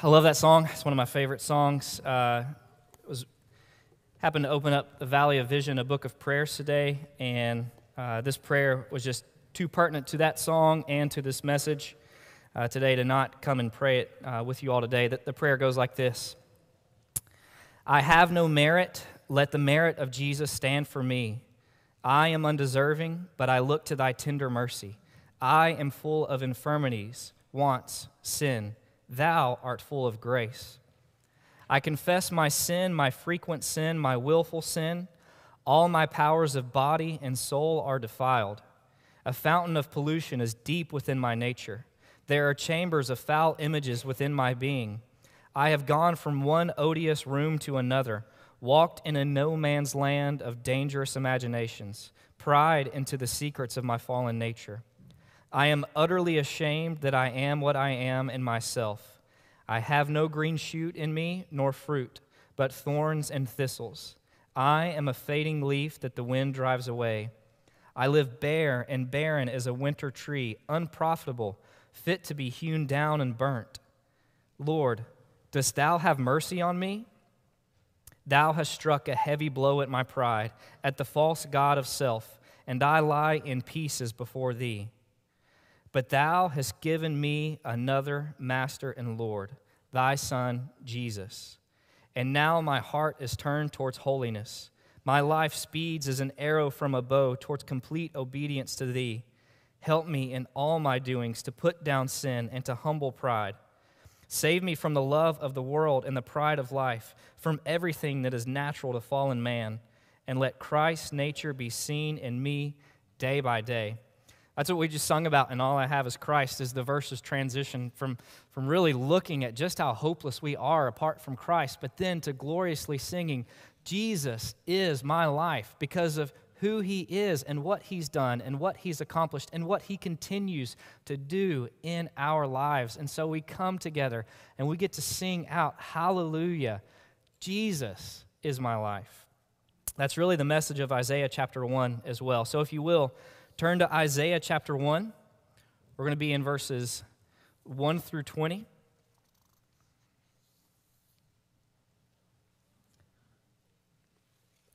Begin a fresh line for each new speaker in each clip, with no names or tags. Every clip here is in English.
I love that song. It's one of my favorite songs. Uh, was happened to open up the Valley of Vision, a book of prayers today, and uh, this prayer was just too pertinent to that song and to this message uh, today to not come and pray it uh, with you all today. That the prayer goes like this: I have no merit. Let the merit of Jesus stand for me. I am undeserving, but I look to thy tender mercy. I am full of infirmities, wants, sin. Thou art full of grace. I confess my sin, my frequent sin, my willful sin. All my powers of body and soul are defiled. A fountain of pollution is deep within my nature. There are chambers of foul images within my being. I have gone from one odious room to another, walked in a no man's land of dangerous imaginations, pried into the secrets of my fallen nature. I am utterly ashamed that I am what I am in myself. I have no green shoot in me, nor fruit, but thorns and thistles. I am a fading leaf that the wind drives away. I live bare and barren as a winter tree, unprofitable, fit to be hewn down and burnt. Lord, dost thou have mercy on me? Thou hast struck a heavy blow at my pride, at the false God of self, and I lie in pieces before thee. But thou hast given me another master and Lord, thy Son, Jesus. And now my heart is turned towards holiness. My life speeds as an arrow from a bow towards complete obedience to thee. Help me in all my doings to put down sin and to humble pride. Save me from the love of the world and the pride of life, from everything that is natural to fallen man, and let Christ's nature be seen in me day by day. That's what we just sung about, and all I have is Christ, as the verses transition from, from really looking at just how hopeless we are apart from Christ, but then to gloriously singing, Jesus is my life because of who he is and what he's done and what he's accomplished and what he continues to do in our lives. And so we come together and we get to sing out, Hallelujah, Jesus is my life. That's really the message of Isaiah chapter 1 as well. So if you will, Turn to Isaiah chapter 1. We're going to be in verses 1 through 20.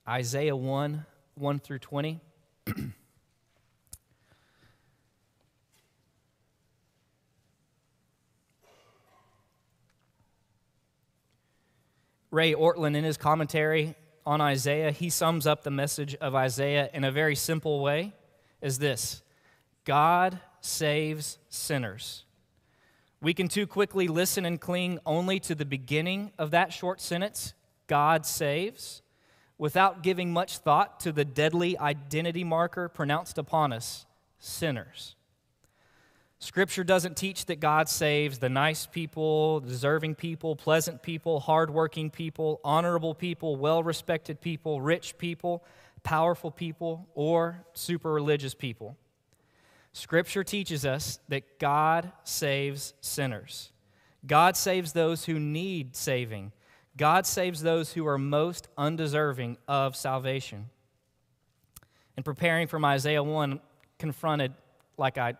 Isaiah 1 1 through 20. Ray Ortlund, in his commentary on Isaiah, he sums up the message of Isaiah in a very simple way is this God saves sinners. We can too quickly listen and cling only to the beginning of that short sentence, God saves, without giving much thought to the deadly identity marker pronounced upon us sinners. Scripture doesn't teach that God saves the nice people, deserving people, pleasant people, hardworking people, honorable people, well respected people, rich people powerful people, or super religious people. Scripture teaches us that God saves sinners. God saves those who need saving. God saves those who are most undeserving of salvation. In preparing for Isaiah 1, confronted like I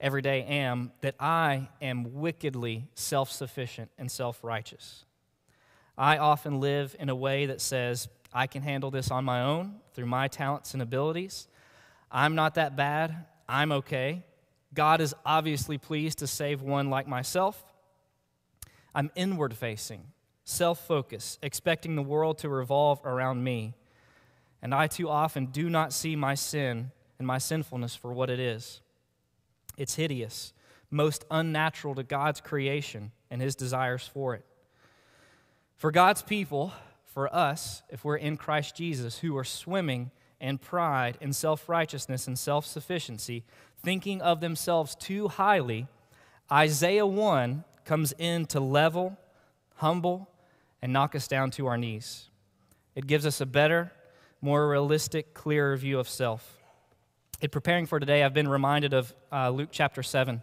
every day am, that I am wickedly self sufficient and self righteous. I often live in a way that says, I can handle this on my own through my talents and abilities. I'm not that bad. I'm okay. God is obviously pleased to save one like myself. I'm inward facing, self focused, expecting the world to revolve around me. And I too often do not see my sin and my sinfulness for what it is. It's hideous, most unnatural to God's creation and his desires for it. For God's people, for us, if we're in Christ Jesus, who are swimming in pride and self righteousness and self sufficiency, thinking of themselves too highly, Isaiah 1 comes in to level, humble, and knock us down to our knees. It gives us a better, more realistic, clearer view of self. In preparing for today, I've been reminded of uh, Luke chapter 7.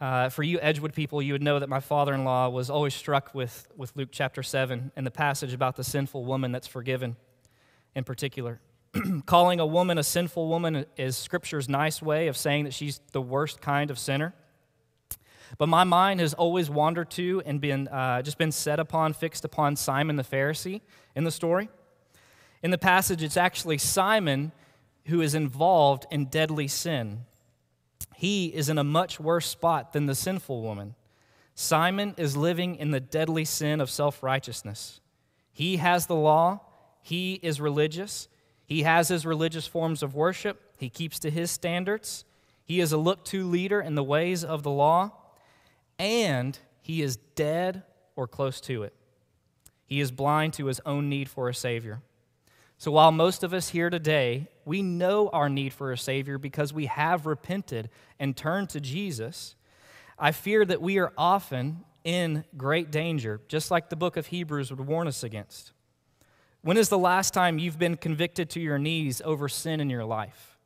Uh, for you Edgewood people, you would know that my father in law was always struck with, with Luke chapter 7 and the passage about the sinful woman that's forgiven in particular. Calling a woman a sinful woman is Scripture's nice way of saying that she's the worst kind of sinner. But my mind has always wandered to and been uh, just been set upon, fixed upon Simon the Pharisee in the story. In the passage, it's actually Simon who is involved in deadly sin. He is in a much worse spot than the sinful woman. Simon is living in the deadly sin of self righteousness. He has the law, he is religious, he has his religious forms of worship, he keeps to his standards, he is a look to leader in the ways of the law, and he is dead or close to it. He is blind to his own need for a Savior. So while most of us here today, we know our need for a Savior because we have repented and turned to Jesus, I fear that we are often in great danger, just like the book of Hebrews would warn us against. When is the last time you've been convicted to your knees over sin in your life?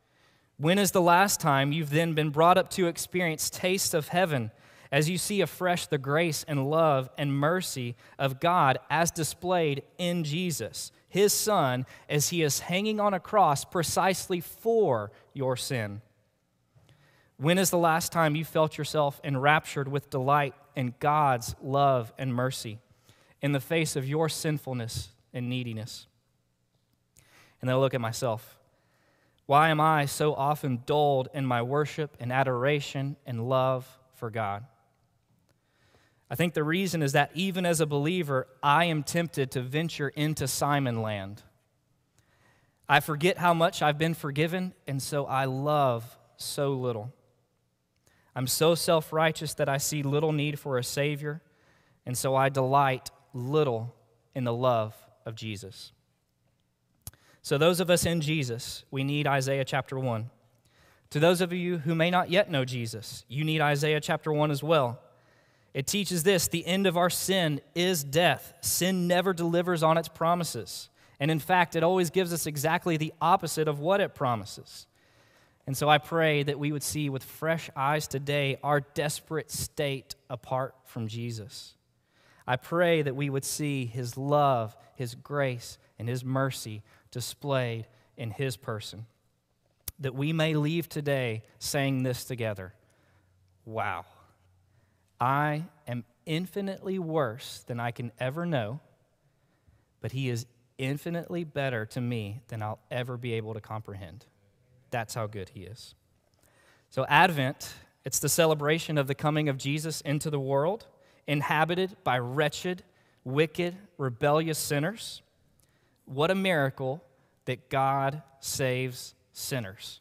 When is the last time you've then been brought up to experience taste of heaven as you see afresh the grace and love and mercy of God as displayed in Jesus, his Son, as he is hanging on a cross precisely for your sin? When is the last time you felt yourself enraptured with delight in God's love and mercy in the face of your sinfulness and neediness? And then I look at myself. Why am I so often dulled in my worship and adoration and love for God? I think the reason is that even as a believer, I am tempted to venture into Simon land. I forget how much I've been forgiven, and so I love so little. I'm so self righteous that I see little need for a Savior, and so I delight little in the love of Jesus. So, those of us in Jesus, we need Isaiah chapter 1. To those of you who may not yet know Jesus, you need Isaiah chapter 1 as well. It teaches this the end of our sin is death. Sin never delivers on its promises. And in fact, it always gives us exactly the opposite of what it promises. And so I pray that we would see with fresh eyes today our desperate state apart from Jesus. I pray that we would see his love, his grace, and his mercy displayed in his person. That we may leave today saying this together Wow. I am infinitely worse than I can ever know, but He is infinitely better to me than I'll ever be able to comprehend. That's how good He is. So, Advent, it's the celebration of the coming of Jesus into the world, inhabited by wretched, wicked, rebellious sinners. What a miracle that God saves sinners.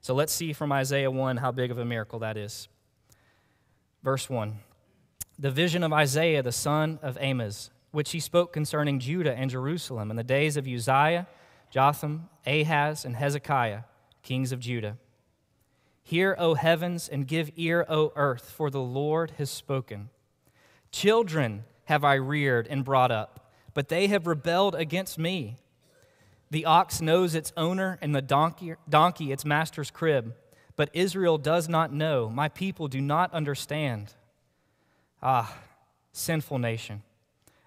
So let's see from Isaiah 1 how big of a miracle that is. Verse 1 The vision of Isaiah, the son of Amoz, which he spoke concerning Judah and Jerusalem in the days of Uzziah, Jotham, Ahaz, and Hezekiah, kings of Judah. Hear, O heavens, and give ear, O earth, for the Lord has spoken. Children have I reared and brought up, but they have rebelled against me. The ox knows its owner, and the donkey, donkey its master's crib but Israel does not know. My people do not understand. Ah, sinful nation,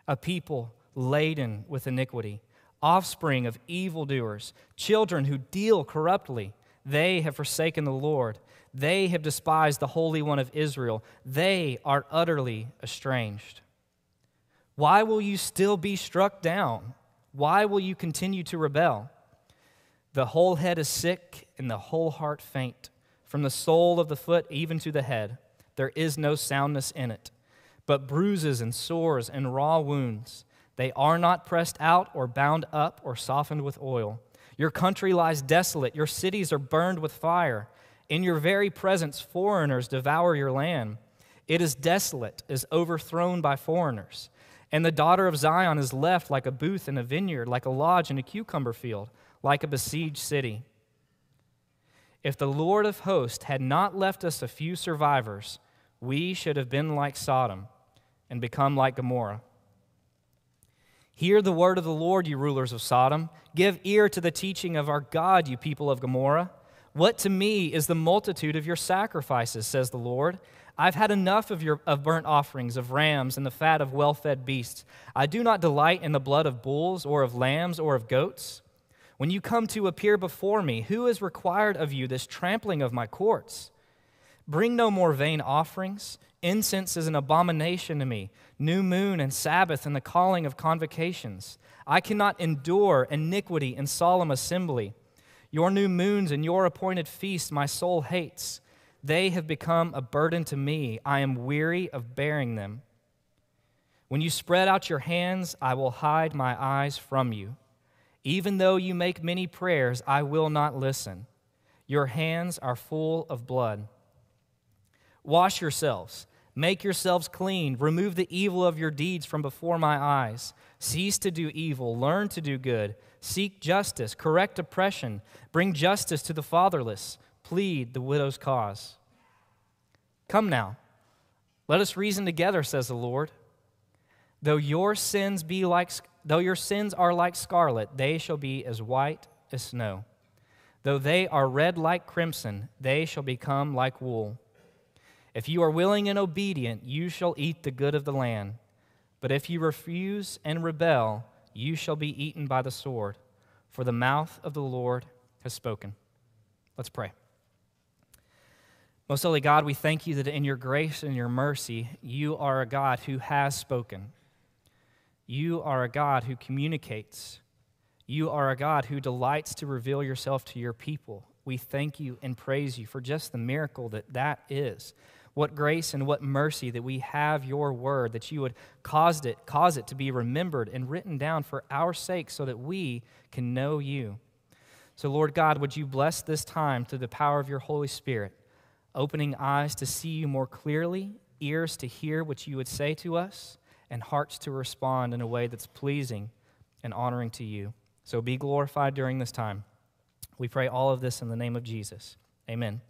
a people laden with iniquity, offspring of evildoers, children who deal corruptly. They have forsaken the Lord. They have despised the Holy One of Israel. They are utterly estranged. Why will you still be struck down? Why will you continue to rebel? The whole head is sick and the whole heart faint. From the sole of the foot even to the head, there is no soundness in it, but bruises and sores and raw wounds. They are not pressed out or bound up or softened with oil. Your country lies desolate, your cities are burned with fire. In your very presence, foreigners devour your land. It is desolate, is overthrown by foreigners. And the daughter of Zion is left like a booth in a vineyard, like a lodge in a cucumber field, like a besieged city. If the Lord of hosts had not left us a few survivors, we should have been like Sodom and become like Gomorrah. Hear the word of the Lord, you rulers of Sodom. Give ear to the teaching of our God, you people of Gomorrah. What to me is the multitude of your sacrifices, says the Lord. I've had enough of, your, of burnt offerings, of rams, and the fat of well fed beasts. I do not delight in the blood of bulls, or of lambs, or of goats. When you come to appear before me, who has required of you this trampling of my courts? Bring no more vain offerings. Incense is an abomination to me. New moon and Sabbath and the calling of convocations. I cannot endure iniquity and solemn assembly. Your new moons and your appointed feasts my soul hates. They have become a burden to me. I am weary of bearing them. When you spread out your hands, I will hide my eyes from you. Even though you make many prayers, I will not listen. Your hands are full of blood. Wash yourselves, make yourselves clean, remove the evil of your deeds from before my eyes. Cease to do evil, learn to do good, seek justice, correct oppression, bring justice to the fatherless, plead the widow's cause. Come now, let us reason together, says the Lord. Though your sins be like though your sins are like scarlet, they shall be as white as snow. Though they are red like crimson, they shall become like wool. If you are willing and obedient, you shall eat the good of the land. But if you refuse and rebel, you shall be eaten by the sword, for the mouth of the Lord has spoken. Let's pray. Most holy God, we thank you that in your grace and your mercy, you are a God who has spoken. You are a God who communicates. You are a God who delights to reveal yourself to your people. We thank you and praise you for just the miracle that that is. What grace and what mercy that we have your word, that you would cause it, cause it to be remembered and written down for our sake so that we can know you. So, Lord God, would you bless this time through the power of your Holy Spirit, opening eyes to see you more clearly, ears to hear what you would say to us, and hearts to respond in a way that's pleasing and honoring to you. So be glorified during this time. We pray all of this in the name of Jesus. Amen.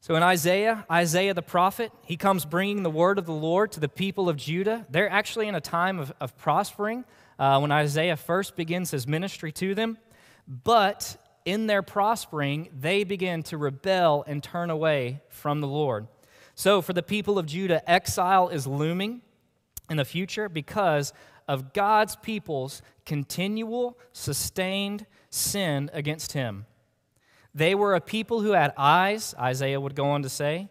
So in Isaiah, Isaiah the prophet, he comes bringing the word of the Lord to the people of Judah. They're actually in a time of, of prospering uh, when Isaiah first begins his ministry to them. But in their prospering, they begin to rebel and turn away from the Lord. So for the people of Judah, exile is looming in the future because of God's people's continual, sustained sin against him. They were a people who had eyes, Isaiah would go on to say,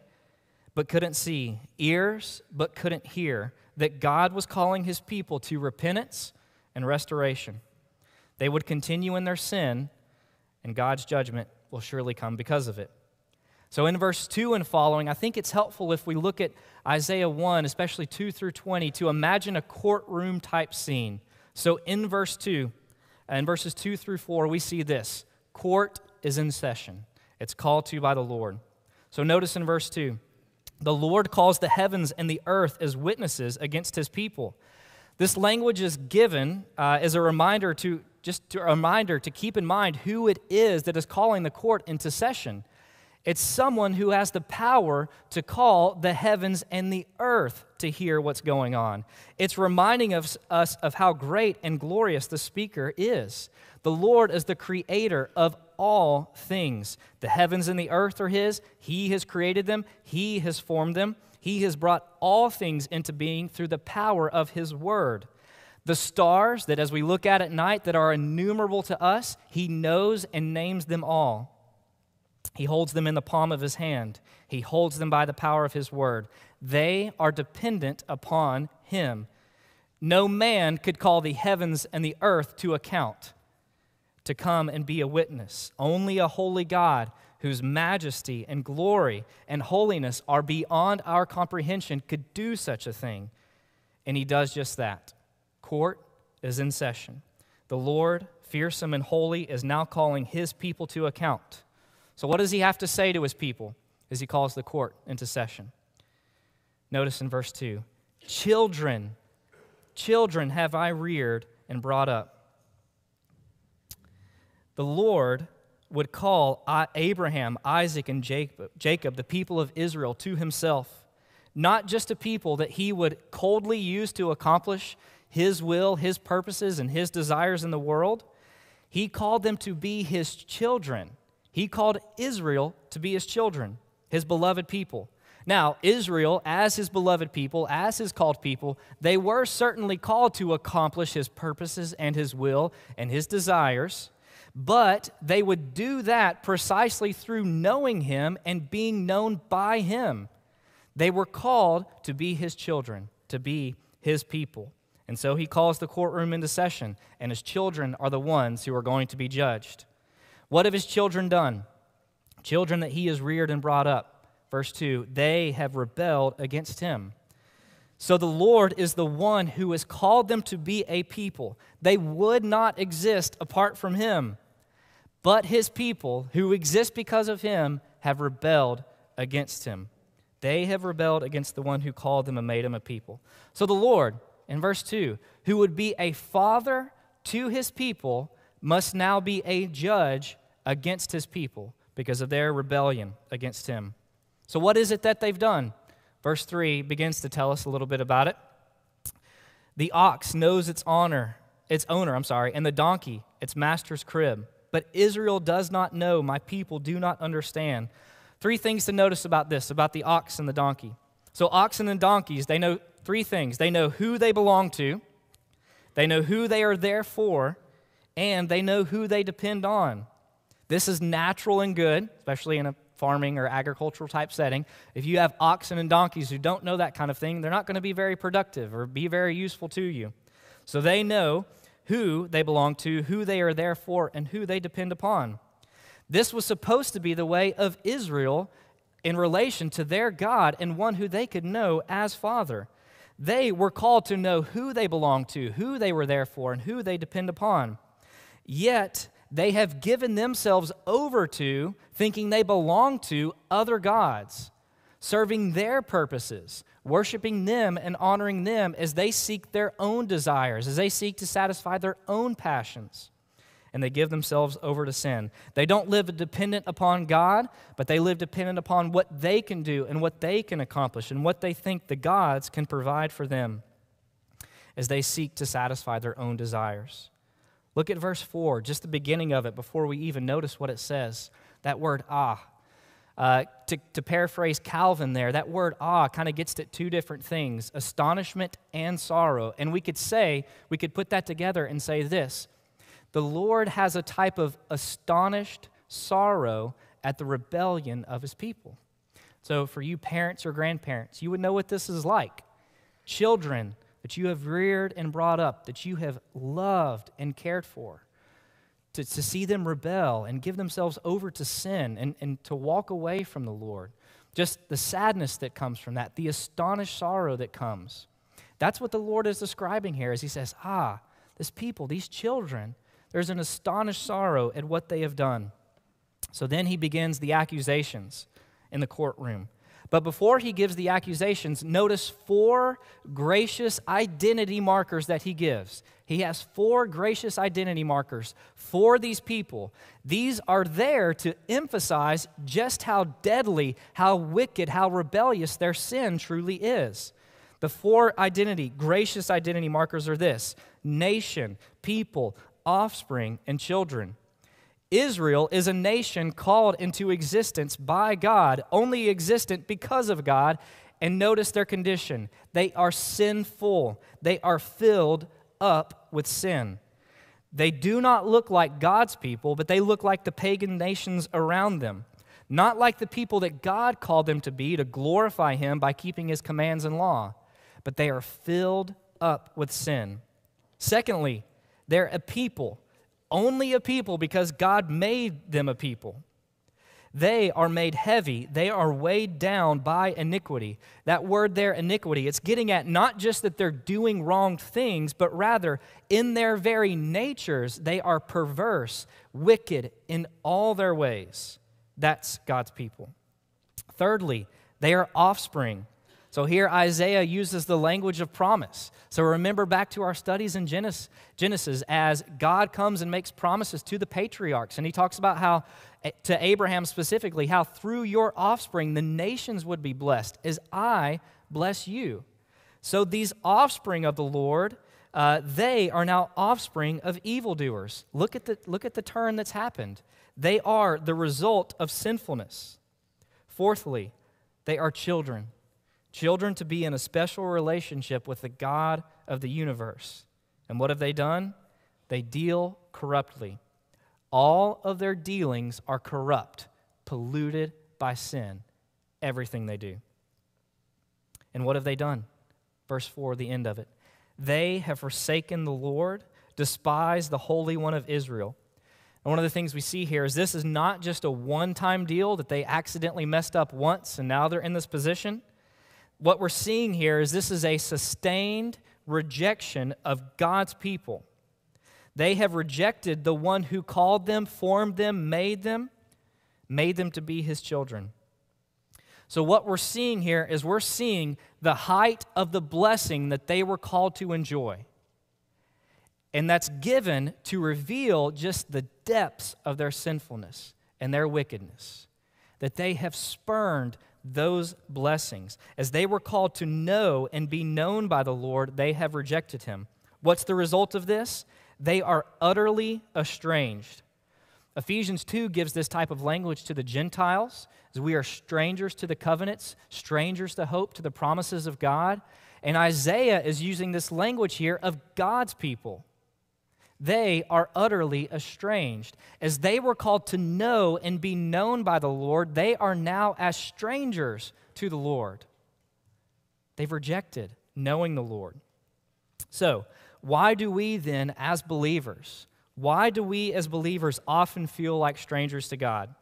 but couldn't see, ears, but couldn't hear, that God was calling his people to repentance and restoration. They would continue in their sin, and God's judgment will surely come because of it. So, in verse 2 and following, I think it's helpful if we look at Isaiah 1, especially 2 through 20, to imagine a courtroom type scene. So, in verse 2, and verses 2 through 4, we see this court is in session. It's called to by the Lord. So notice in verse 2 the Lord calls the heavens and the earth as witnesses against his people. This language is given uh, as a reminder to just to, a reminder to keep in mind who it is that is calling the court into session. It's someone who has the power to call the heavens and the earth to hear what's going on. It's reminding us, us of how great and glorious the speaker is. The Lord is the creator of all things. The heavens and the earth are His. He has created them, He has formed them. He has brought all things into being through the power of His word. The stars that, as we look at at night, that are innumerable to us, He knows and names them all. He holds them in the palm of His hand, He holds them by the power of His word. They are dependent upon Him. No man could call the heavens and the earth to account to come and be a witness. Only a holy God whose majesty and glory and holiness are beyond our comprehension could do such a thing. And he does just that. Court is in session. The Lord, fearsome and holy, is now calling his people to account. So, what does he have to say to his people as he calls the court into session? Notice in verse 2 Children, children have I reared and brought up the Lord would call Abraham, Isaac, and Jacob, the people of Israel, to himself, not just a people that he would coldly use to accomplish his will, his purposes, and his desires in the world. He called them to be his children. He called Israel to be his children, his beloved people. Now, Israel, as his beloved people, as his called people, they were certainly called to accomplish his purposes and his will and his desires. But they would do that precisely through knowing him and being known by him. They were called to be his children, to be his people. And so he calls the courtroom into session, and his children are the ones who are going to be judged. What have his children done? Children that he has reared and brought up. Verse 2 they have rebelled against him. So the Lord is the one who has called them to be a people. They would not exist apart from him. But his people, who exist because of him, have rebelled against him. They have rebelled against the one who called them and made them a people. So the Lord, in verse 2, who would be a father to his people, must now be a judge against his people because of their rebellion against him. So, what is it that they've done? Verse 3 begins to tell us a little bit about it. The ox knows its honor, its owner, I'm sorry, and the donkey, its master's crib. But Israel does not know, my people do not understand. Three things to notice about this, about the ox and the donkey. So, oxen and donkeys, they know three things. They know who they belong to, they know who they are there for, and they know who they depend on. This is natural and good, especially in a farming or agricultural type setting. If you have oxen and donkeys who don't know that kind of thing, they're not going to be very productive or be very useful to you. So they know who they belong to, who they are there for, and who they depend upon. This was supposed to be the way of Israel in relation to their God and one who they could know as Father. They were called to know who they belonged to, who they were there for, and who they depend upon. Yet, they have given themselves over to thinking they belong to other gods, serving their purposes, worshiping them and honoring them as they seek their own desires, as they seek to satisfy their own passions. And they give themselves over to sin. They don't live dependent upon God, but they live dependent upon what they can do and what they can accomplish and what they think the gods can provide for them as they seek to satisfy their own desires. Look at verse 4, just the beginning of it, before we even notice what it says. That word ah. Uh, to, to paraphrase Calvin there, that word ah kind of gets at two different things astonishment and sorrow. And we could say, we could put that together and say this the Lord has a type of astonished sorrow at the rebellion of his people. So, for you parents or grandparents, you would know what this is like. Children that you have reared and brought up, that you have loved and cared for, to, to see them rebel and give themselves over to sin and, and to walk away from the Lord. Just the sadness that comes from that, the astonished sorrow that comes. That's what the Lord is describing here as he says, Ah, this people, these children, there's an astonished sorrow at what they have done. So then he begins the accusations in the courtroom. But before he gives the accusations, notice four gracious identity markers that he gives. He has four gracious identity markers for these people. These are there to emphasize just how deadly, how wicked, how rebellious their sin truly is. The four identity, gracious identity markers are this nation, people, offspring, and children. Israel is a nation called into existence by God, only existent because of God. And notice their condition they are sinful, they are filled up with sin. They do not look like God's people, but they look like the pagan nations around them. Not like the people that God called them to be to glorify Him by keeping His commands and law, but they are filled up with sin. Secondly, they're a people only a people because God made them a people. They are made heavy. They are weighed down by iniquity. That word there, iniquity, it's getting at not just that they're doing wrong things, but rather in their very natures, they are perverse, wicked in all their ways. That's God's people. Thirdly, they are offspring. So here Isaiah uses the language of promise. So remember back to our studies in Genesis as God comes and makes promises to the patriarchs. And he talks about how, eh, to Abraham specifically, how through your offspring the nations would be blessed as I bless you. So these offspring of the Lord, uh, they are now offspring of evildoers. Look at, the, look at the turn that's happened. They are the result of sinfulness. Fourthly, they are children children to be in a special relationship with the God of the universe. And what have they done? They deal corruptly. All of their dealings are corrupt, polluted by sin, everything they do. And what have they done? Verse 4, the end of it. They have forsaken the Lord, despised the Holy One of Israel. And one of the things we see here is this is not just a one time deal that they accidentally messed up once and now they're in this position. What we're seeing here is this is a sustained rejection of God's people. They have rejected the one who called them, formed them, made them, made them to be his children. So, what we're seeing here is we're seeing the height of the blessing that they were called to enjoy. And that's given to reveal just the depths of their sinfulness and their wickedness. That they have spurned those blessings. As they were called to know and be known by the Lord, they have rejected him. What's the result of this? They are utterly estranged. Ephesians 2 gives this type of language to the Gentiles, as we are strangers to the covenants, strangers to hope, to the promises of God. And Isaiah is using this language here of God's people they are utterly estranged. As they were called to know and be known by the Lord, they are now as strangers to the Lord. They've rejected knowing the Lord. So, why do we then, as believers, why do we as believers often feel like strangers to God?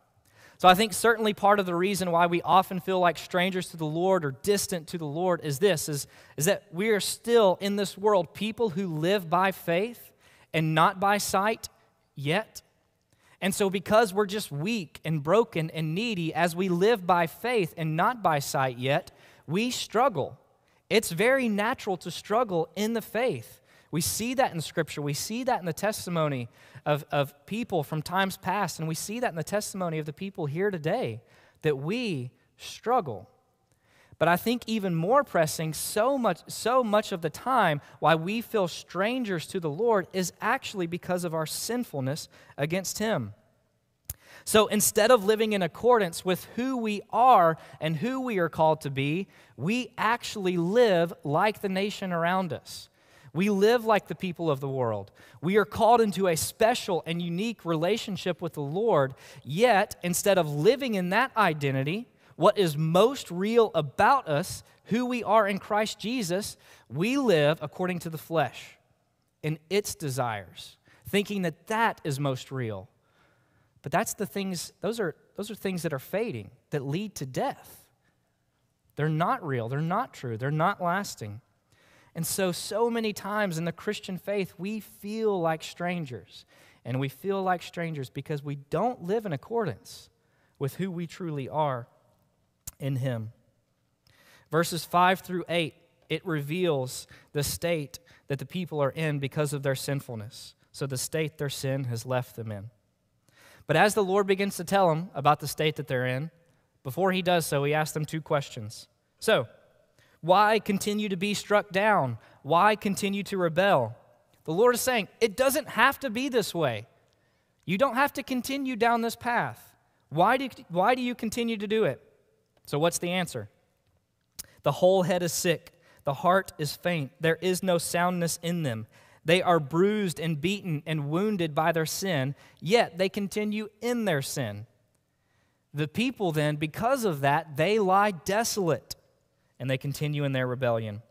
So, I think certainly part of the reason why we often feel like strangers to the Lord or distant to the Lord is this is, is that we are still in this world people who live by faith and not by sight yet. And so, because we're just weak and broken and needy as we live by faith and not by sight yet, we struggle. It's very natural to struggle in the faith. We see that in Scripture. We see that in the testimony of, of people from times past, and we see that in the testimony of the people here today that we struggle. But I think even more pressing, so much, so much of the time, why we feel strangers to the Lord is actually because of our sinfulness against Him. So instead of living in accordance with who we are and who we are called to be, we actually live like the nation around us. We live like the people of the world. We are called into a special and unique relationship with the Lord, yet instead of living in that identity, what is most real about us, who we are in Christ Jesus, we live according to the flesh and its desires, thinking that that is most real. But that's the things, those are, those are things that are fading, that lead to death. They're not real, they're not true, they're not lasting. And so, so many times in the Christian faith, we feel like strangers. And we feel like strangers because we don't live in accordance with who we truly are in him. Verses 5 through 8, it reveals the state that the people are in because of their sinfulness. So, the state their sin has left them in. But as the Lord begins to tell them about the state that they're in, before he does so, he asks them two questions. So, why continue to be struck down? Why continue to rebel? The Lord is saying, it doesn't have to be this way. You don't have to continue down this path. Why do, why do you continue to do it? So, what's the answer? The whole head is sick, the heart is faint, there is no soundness in them. They are bruised and beaten and wounded by their sin, yet they continue in their sin. The people then, because of that, they lie desolate and they continue in their rebellion.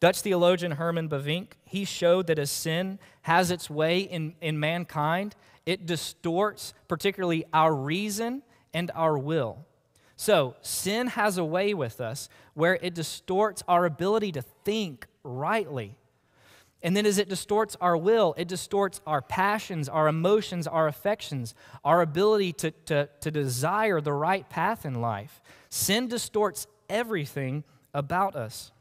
Dutch theologian Herman Bavinck, he showed that as sin has its way in, in mankind, it distorts particularly our reason and our will. So, sin has a way with us where it distorts our ability to think rightly. And then, as it distorts our will, it distorts our passions, our emotions, our affections, our ability to, to, to desire the right path in life. Sin distorts everything about us.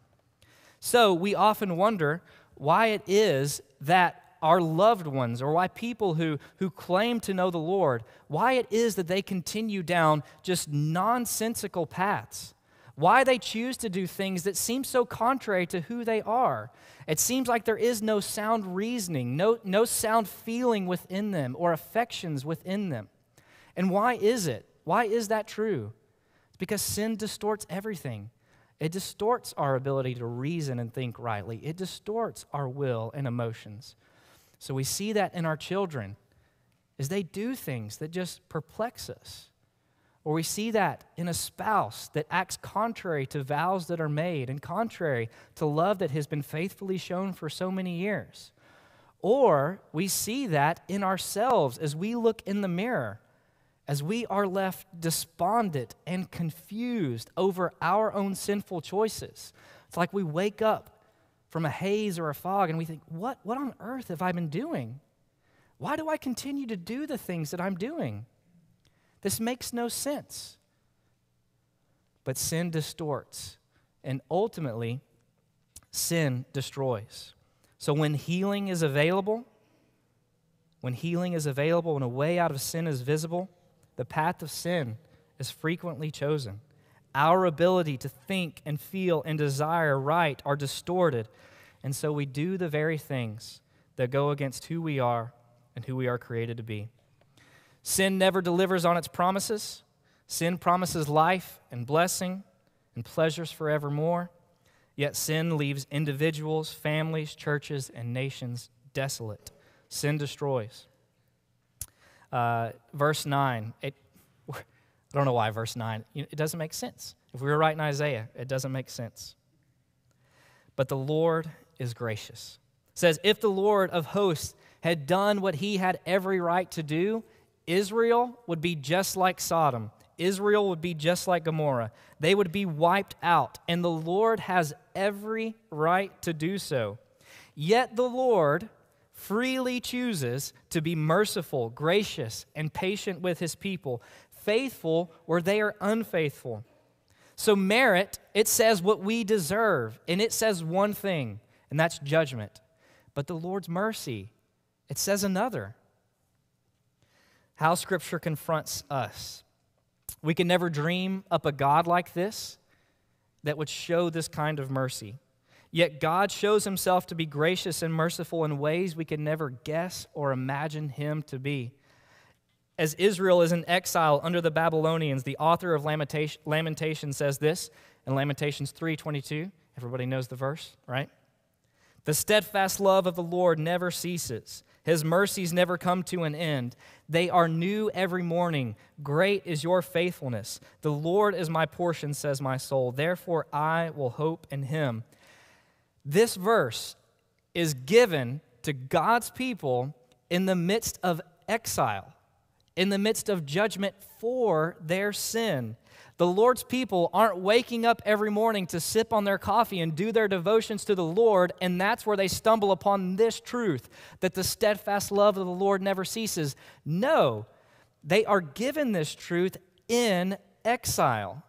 So, we often wonder why it is that our loved ones or why people who, who claim to know the Lord, why it is that they continue down just nonsensical paths. Why they choose to do things that seem so contrary to who they are. It seems like there is no sound reasoning, no, no sound feeling within them or affections within them. And why is it? Why is that true? It's because sin distorts everything. It distorts our ability to reason and think rightly. It distorts our will and emotions. So we see that in our children. is they do things that just perplex us. Or we see that in a spouse that acts contrary to vows that are made and contrary to love that has been faithfully shown for so many years. Or we see that in ourselves as we look in the mirror, as we are left despondent and confused over our own sinful choices. It's like we wake up from a haze or a fog and we think, what, what on earth have I been doing? Why do I continue to do the things that I'm doing? This makes no sense. But sin distorts, and ultimately, sin destroys. So when healing is available, when healing is available and a way out of sin is visible, the path of sin is frequently chosen. Our ability to think and feel and desire right are distorted, and so we do the very things that go against who we are and who we are created to be. Sin never delivers on its promises. Sin promises life and blessing and pleasures forevermore. Yet sin leaves individuals, families, churches, and nations desolate. Sin destroys. Uh, verse 9, it, don't know why verse 9, it doesn't make sense. If we were writing Isaiah, it doesn't make sense. But the Lord is gracious. It says, If the Lord of hosts had done what he had every right to do, Israel would be just like Sodom. Israel would be just like Gomorrah. They would be wiped out, and the Lord has every right to do so. Yet the Lord freely chooses to be merciful, gracious, and patient with his people, faithful where they are unfaithful. So, merit, it says what we deserve, and it says one thing, and that's judgment. But the Lord's mercy, it says another how Scripture confronts us. We can never dream up a God like this that would show this kind of mercy. Yet God shows himself to be gracious and merciful in ways we can never guess or imagine him to be. As Israel is in exile under the Babylonians, the author of Lamentation, Lamentation says this in Lamentations 3:22. Everybody knows the verse, right? The steadfast love of the Lord never ceases. His mercies never come to an end. They are new every morning. Great is your faithfulness. The Lord is my portion, says my soul. Therefore, I will hope in him. This verse is given to God's people in the midst of exile, in the midst of judgment for their sin. The Lord's people aren't waking up every morning to sip on their coffee and do their devotions to the Lord, and that's where they stumble upon this truth that the steadfast love of the Lord never ceases. No, they are given this truth in exile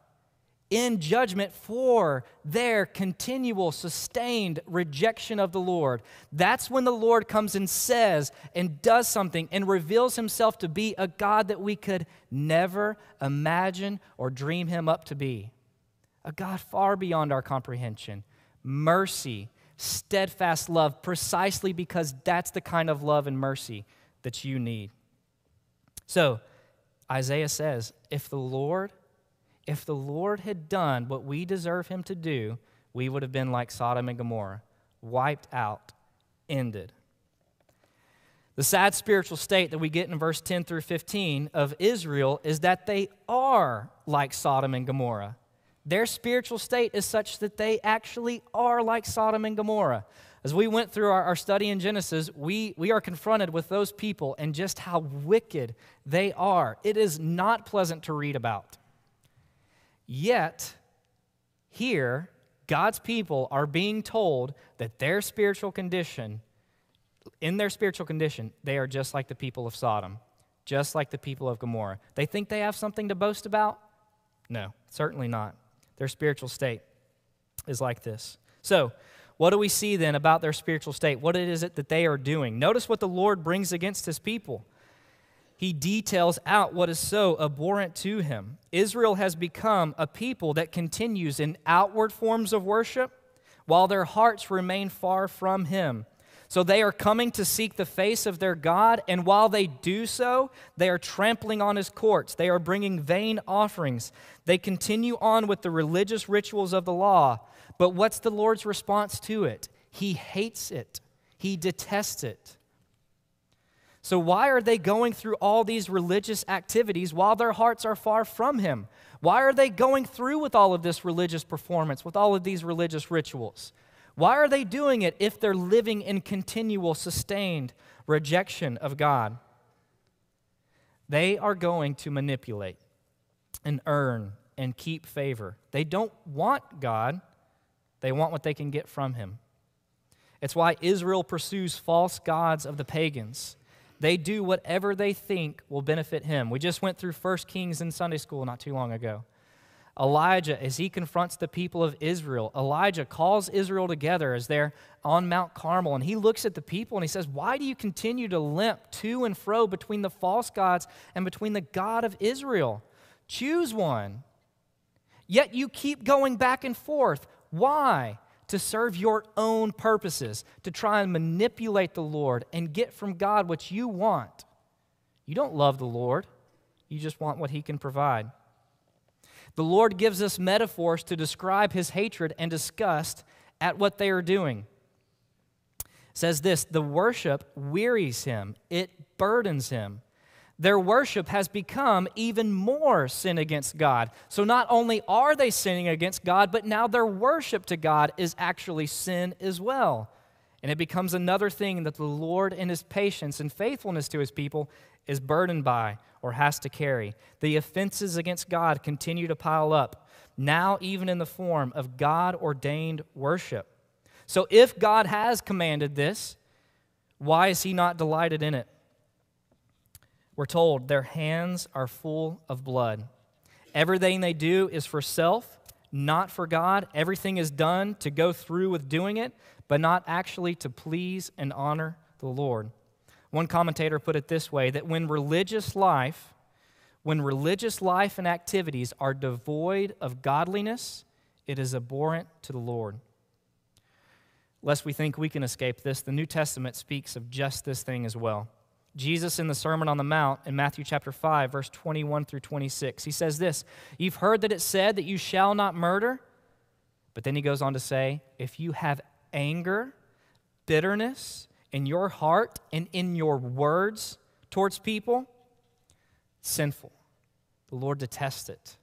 in judgment for their continual, sustained rejection of the Lord. That's when the Lord comes and says and does something and reveals himself to be a God that we could never imagine or dream him up to be. A God far beyond our comprehension. Mercy, steadfast love, precisely because that's the kind of love and mercy that you need. So, Isaiah says, if the Lord if the Lord had done what we deserve him to do, we would have been like Sodom and Gomorrah, wiped out, ended. The sad spiritual state that we get in verse 10 through 15 of Israel is that they are like Sodom and Gomorrah. Their spiritual state is such that they actually are like Sodom and Gomorrah. As we went through our, our, study in Genesis, we, we are confronted with those people and just how wicked they are. It is not pleasant to read about. Yet, here, God's people are being told that their spiritual condition, in their spiritual condition, they are just like the people of Sodom, just like the people of Gomorrah. They think they have something to boast about? No, certainly not. Their spiritual state is like this. So, what do we see then about their spiritual state? What is it that they are doing? Notice what the Lord brings against his people he details out what is so abhorrent to him. Israel has become a people that continues in outward forms of worship while their hearts remain far from him. So they are coming to seek the face of their God, and while they do so, they are trampling on his courts. They are bringing vain offerings. They continue on with the religious rituals of the law. But what's the Lord's response to it? He hates it, he detests it. So, why are they going through all these religious activities while their hearts are far from Him? Why are they going through with all of this religious performance, with all of these religious rituals? Why are they doing it if they're living in continual, sustained rejection of God? They are going to manipulate and earn and keep favor. They don't want God, they want what they can get from Him. It's why Israel pursues false gods of the pagans. They do whatever they think will benefit him. We just went through 1 Kings in Sunday school not too long ago. Elijah, as he confronts the people of Israel, Elijah calls Israel together as they're on Mount Carmel, and he looks at the people and he says, Why do you continue to limp to and fro between the false gods and between the God of Israel? Choose one. Yet you keep going back and forth. Why? To serve your own purposes, to try and manipulate the Lord and get from God what you want. You don't love the Lord, you just want what He can provide. The Lord gives us metaphors to describe His hatred and disgust at what they are doing. It says this the worship wearies Him, it burdens Him their worship has become even more sin against God. So not only are they sinning against God, but now their worship to God is actually sin as well. And it becomes another thing that the Lord, in his patience and faithfulness to his people, is burdened by or has to carry. The offenses against God continue to pile up, now even in the form of God ordained worship. So if God has commanded this, why is he not delighted in it? We're told their hands are full of blood. Everything they do is for self, not for God. Everything is done to go through with doing it, but not actually to please and honor the Lord. One commentator put it this way that when religious life, when religious life and activities are devoid of godliness, it is abhorrent to the Lord. Lest we think we can escape this, the New Testament speaks of just this thing as well. Jesus in the Sermon on the Mount in Matthew chapter 5, verse 21 through 26. He says this You've heard that it said that you shall not murder. But then he goes on to say, If you have anger, bitterness in your heart and in your words towards people, sinful. The Lord detests it.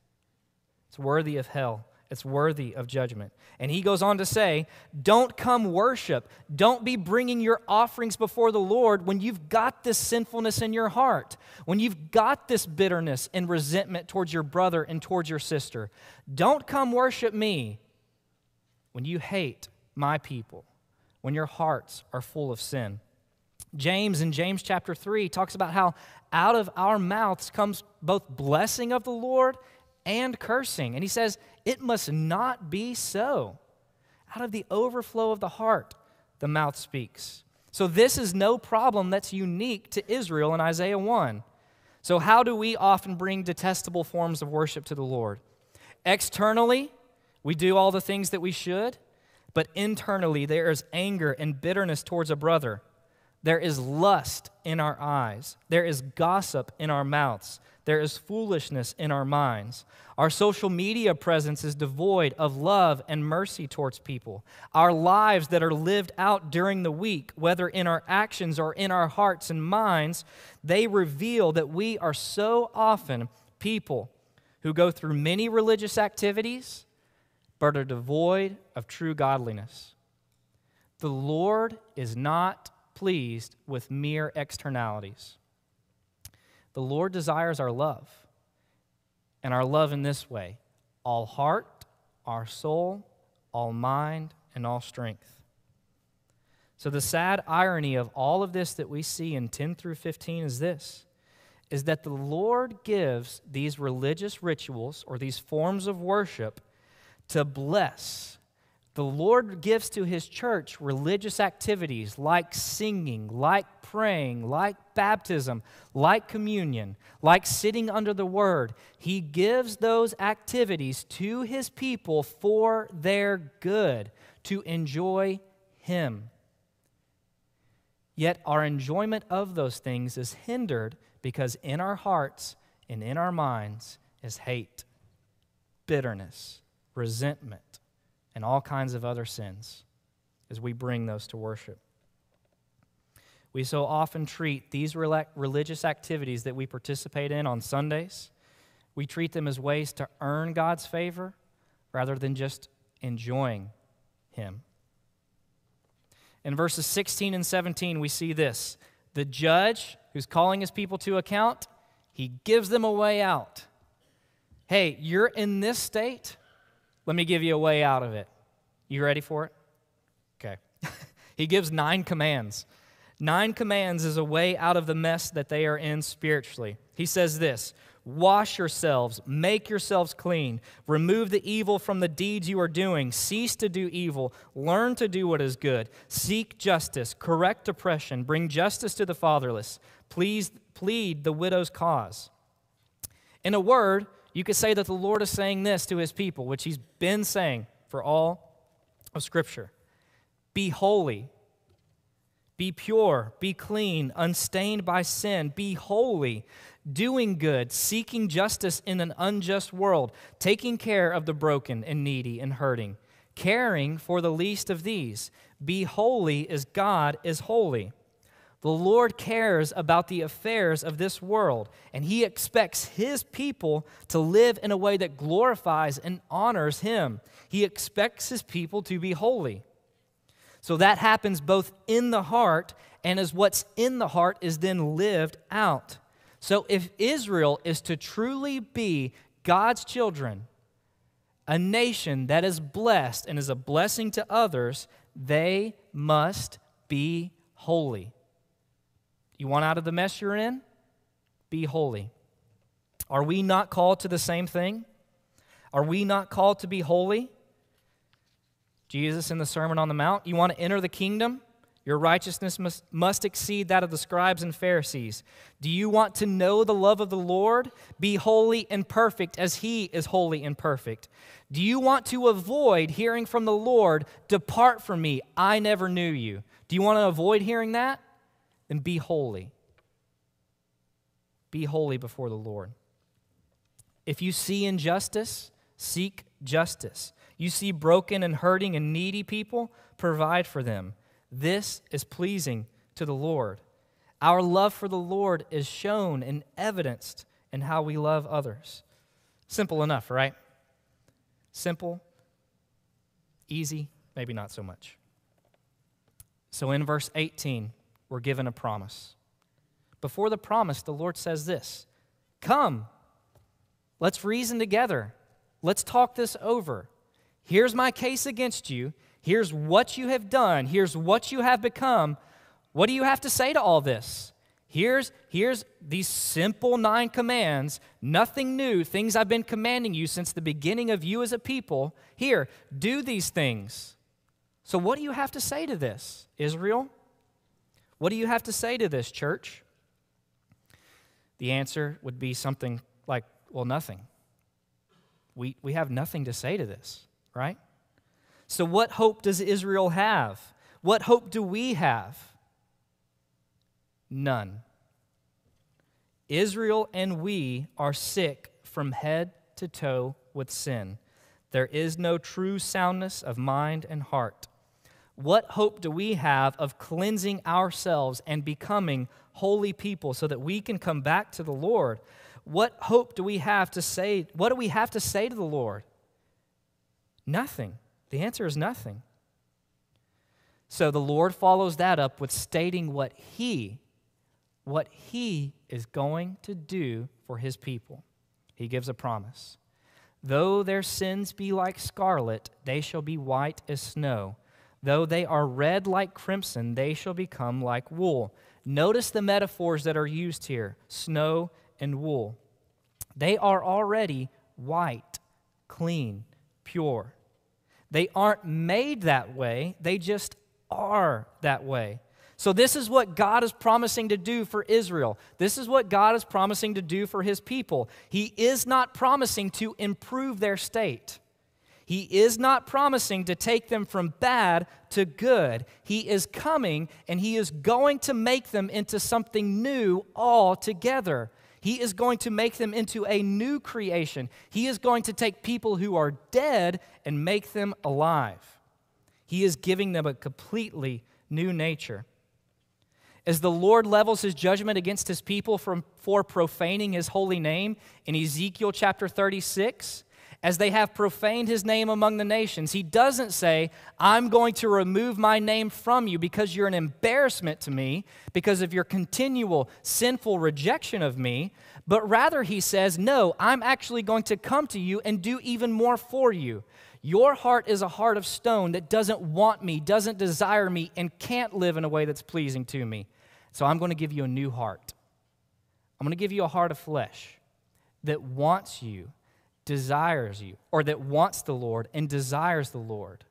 It's worthy of hell. It's worthy of judgment. And he goes on to say, Don't come worship. Don't be bringing your offerings before the Lord when you've got this sinfulness in your heart, when you've got this bitterness and resentment towards your brother and towards your sister. Don't come worship me when you hate my people, when your hearts are full of sin. James in James chapter 3 talks about how out of our mouths comes both blessing of the Lord and cursing. And he says, It must not be so. Out of the overflow of the heart, the mouth speaks. So, this is no problem that's unique to Israel in Isaiah 1. So, how do we often bring detestable forms of worship to the Lord? Externally, we do all the things that we should, but internally, there is anger and bitterness towards a brother. There is lust in our eyes. There is gossip in our mouths. There is foolishness in our minds. Our social media presence is devoid of love and mercy towards people. Our lives that are lived out during the week, whether in our actions or in our hearts and minds, they reveal that we are so often people who go through many religious activities but are devoid of true godliness. The Lord is not pleased with mere externalities. The Lord desires our love, and our love in this way all heart, our soul, all mind, and all strength. So, the sad irony of all of this that we see in 10 through 15 is this is that the Lord gives these religious rituals or these forms of worship to bless the Lord gives to his church religious activities like singing, like praying, like baptism, like communion, like sitting under the word. He gives those activities to his people for their good, to enjoy him. Yet our enjoyment of those things is hindered because in our hearts and in our minds is hate, bitterness, resentment and all kinds of other sins as we bring those to worship. We so often treat these religious activities that we participate in on Sundays, we treat them as ways to earn God's favor rather than just enjoying Him. In verses 16 and 17, we see this the judge who's calling his people to account, he gives them a way out. Hey, you're in this state. Let me give you a way out of it. You ready for it? Okay. he gives nine commands. Nine commands is a way out of the mess that they are in spiritually. He says this Wash yourselves, make yourselves clean, remove the evil from the deeds you are doing, cease to do evil, learn to do what is good, seek justice, correct oppression, bring justice to the fatherless, please plead the widow's cause. In a word, you could say that the Lord is saying this to his people, which he's been saying for all of Scripture. Be holy, be pure, be clean, unstained by sin, be holy, doing good, seeking justice in an unjust world, taking care of the broken and needy and hurting, caring for the least of these. Be holy as God is holy. The Lord cares about the affairs of this world, and He expects His people to live in a way that glorifies and honors Him. He expects His people to be holy. So that happens both in the heart and as what's in the heart is then lived out. So if Israel is to truly be God's children, a nation that is blessed and is a blessing to others, they must be holy. You want out of the mess you're in? Be holy. Are we not called to the same thing? Are we not called to be holy? Jesus in the Sermon on the Mount, you want to enter the kingdom? Your righteousness must, must exceed that of the scribes and Pharisees. Do you want to know the love of the Lord? Be holy and perfect as he is holy and perfect. Do you want to avoid hearing from the Lord, Depart from me, I never knew you? Do you want to avoid hearing that? Then be holy. Be holy before the Lord. If you see injustice, seek justice. You see broken and hurting and needy people, provide for them. This is pleasing to the Lord. Our love for the Lord is shown and evidenced in how we love others. Simple enough, right? Simple, easy, maybe not so much. So in verse 18, we're given a promise. Before the promise, the Lord says this Come, let's reason together. Let's talk this over. Here's my case against you. Here's what you have done. Here's what you have become. What do you have to say to all this? Here's, here's these simple nine commands, nothing new, things I've been commanding you since the beginning of you as a people. Here, do these things. So, what do you have to say to this, Israel? What do you have to say to this, church? The answer would be something like, well, nothing. We, we have nothing to say to this right? So, what hope does Israel have? What hope do we have? None. Israel and we are sick from head to toe with sin. There is no true soundness of mind and heart. What hope do we have of cleansing ourselves and becoming holy people so that we can come back to the Lord? What hope do we have to say? What do we have to say to the Lord? Nothing. The answer is nothing. So the Lord follows that up with stating what he what he is going to do for his people. He gives a promise. Though their sins be like scarlet, they shall be white as snow. Though they are red like crimson, they shall become like wool. Notice the metaphors that are used here snow and wool. They are already white, clean, pure. They aren't made that way, they just are that way. So, this is what God is promising to do for Israel. This is what God is promising to do for his people. He is not promising to improve their state. He is not promising to take them from bad to good. He is coming and he is going to make them into something new altogether. He is going to make them into a new creation. He is going to take people who are dead and make them alive. He is giving them a completely new nature. As the Lord levels his judgment against his people from, for profaning his holy name in Ezekiel chapter 36, as they have profaned his name among the nations, he doesn't say, I'm going to remove my name from you because you're an embarrassment to me, because of your continual sinful rejection of me, but rather he says, No, I'm actually going to come to you and do even more for you. Your heart is a heart of stone that doesn't want me, doesn't desire me, and can't live in a way that's pleasing to me. So I'm going to give you a new heart. I'm going to give you a heart of flesh that wants you, desires you, or that wants the Lord and desires the Lord,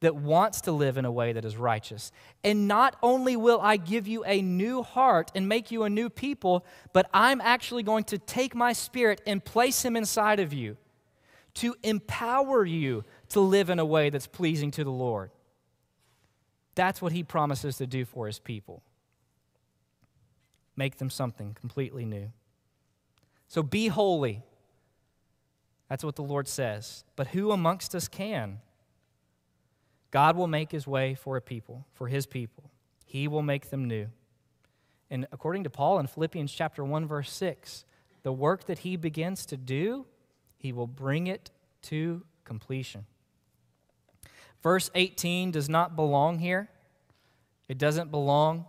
that wants to live in a way that is righteous. And not only will I give you a new heart and make you a new people, but I'm actually going to take my spirit and place him inside of you to empower you to live in a way that's pleasing to the Lord. That's what he promises to do for his people make them something completely new. So be holy. That's what the Lord says. But who amongst us can? God will make his way for a people, for his people. He will make them new. And according to Paul in Philippians chapter 1 verse 6, the work that he begins to do, he will bring it to completion. Verse 18 does not belong here. It doesn't belong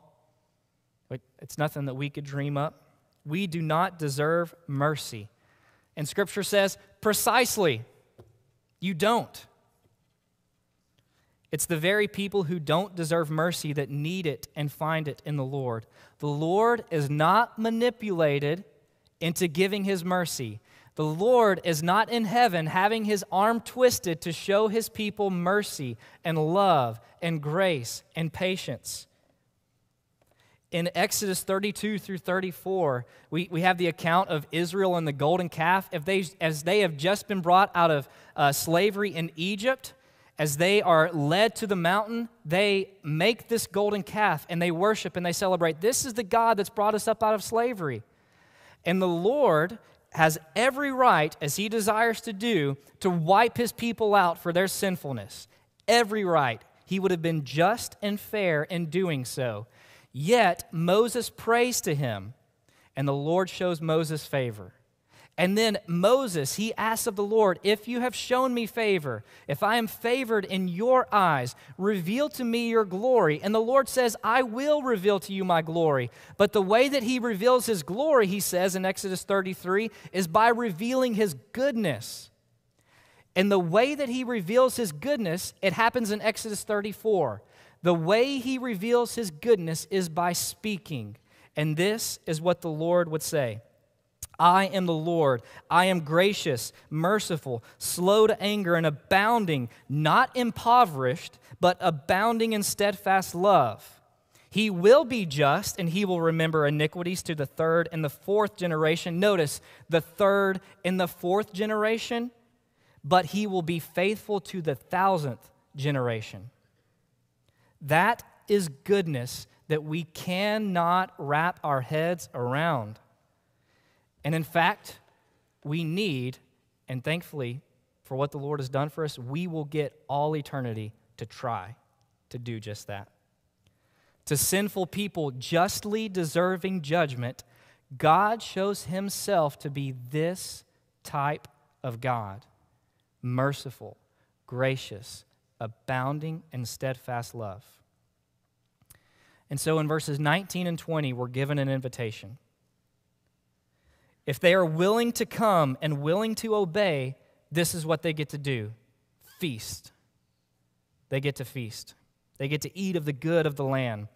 it's nothing that we could dream up. We do not deserve mercy. And Scripture says, precisely, you don't. It's the very people who don't deserve mercy that need it and find it in the Lord. The Lord is not manipulated into giving his mercy. The Lord is not in heaven having his arm twisted to show his people mercy and love and grace and patience in Exodus 32 through 34, we, we have the account of Israel and the golden calf. If they, as they have just been brought out of uh, slavery in Egypt, as they are led to the mountain, they make this golden calf and they worship and they celebrate. This is the God that's brought us up out of slavery. And the Lord has every right, as he desires to do, to wipe his people out for their sinfulness. Every right. He would have been just and fair in doing so. Yet Moses prays to him, and the Lord shows Moses favor. And then Moses, he asks of the Lord, If you have shown me favor, if I am favored in your eyes, reveal to me your glory. And the Lord says, I will reveal to you my glory. But the way that he reveals his glory, he says in Exodus 33, is by revealing his goodness. And the way that he reveals his goodness, it happens in Exodus 34. The way he reveals his goodness is by speaking. And this is what the Lord would say I am the Lord. I am gracious, merciful, slow to anger, and abounding, not impoverished, but abounding in steadfast love. He will be just, and he will remember iniquities to the third and the fourth generation. Notice the third and the fourth generation, but he will be faithful to the thousandth generation. That is goodness that we cannot wrap our heads around. And in fact, we need, and thankfully, for what the Lord has done for us, we will get all eternity to try to do just that. To sinful people justly deserving judgment, God shows himself to be this type of God merciful, gracious, abounding and steadfast love. And so in verses 19 and 20, we're given an invitation. If they are willing to come and willing to obey, this is what they get to do feast. They get to feast, they get to eat of the good of the land.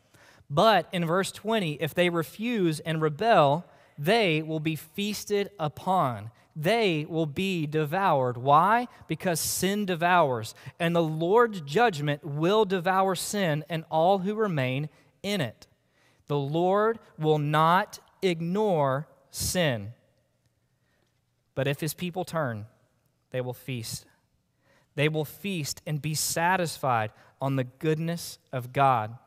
But in verse 20, if they refuse and rebel, they will be feasted upon they will be devoured. Why? Because sin devours, and the Lord's judgment will devour sin and all who remain in it. The Lord will not ignore sin. But if his people turn, they will feast. They will feast and be satisfied on the goodness of God.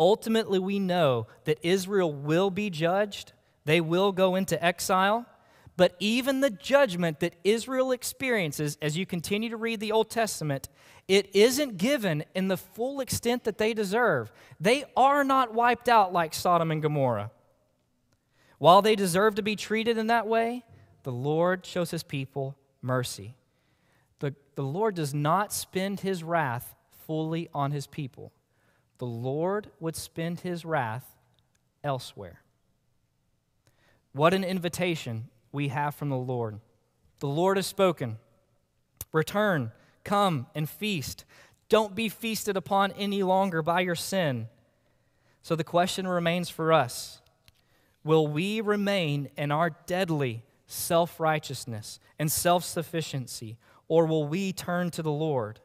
Ultimately, we know that Israel will be judged, they will go into exile. But even the judgment that Israel experiences as you continue to read the Old Testament, it isn't given in the full extent that they deserve. They are not wiped out like Sodom and Gomorrah. While they deserve to be treated in that way, the Lord shows his people mercy. The, the Lord does not spend his wrath fully on his people. The Lord would spend his wrath elsewhere. What an invitation we have from the Lord. The Lord has spoken. Return, come, and feast. Don't be feasted upon any longer by your sin. So the question remains for us Will we remain in our deadly self righteousness and self sufficiency, or will we turn to the Lord,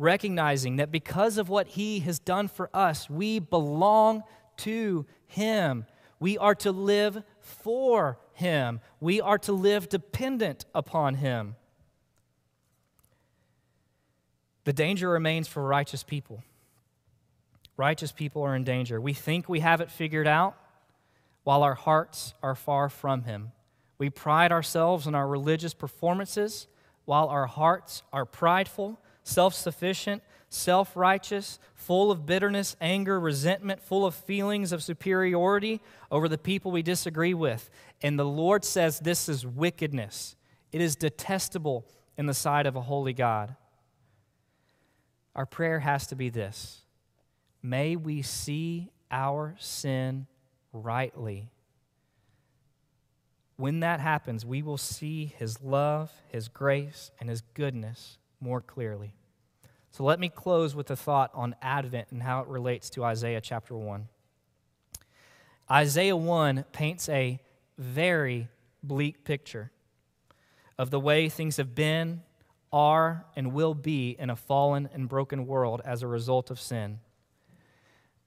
recognizing that because of what He has done for us, we belong to Him? We are to live for Him, we are to live dependent upon Him. The danger remains for righteous people. Righteous people are in danger. We think we have it figured out while our hearts are far from Him. We pride ourselves on our religious performances while our hearts are prideful, self sufficient, self righteous, full of bitterness, anger, resentment, full of feelings of superiority over the people we disagree with. And the Lord says this is wickedness, it is detestable in the sight of a holy God. Our prayer has to be this May we see our sin rightly. When that happens, we will see His love, His grace, and His goodness more clearly. So let me close with a thought on Advent and how it relates to Isaiah chapter 1. Isaiah 1 paints a very bleak picture of the way things have been, are, and will be in a fallen and broken world as a result of sin.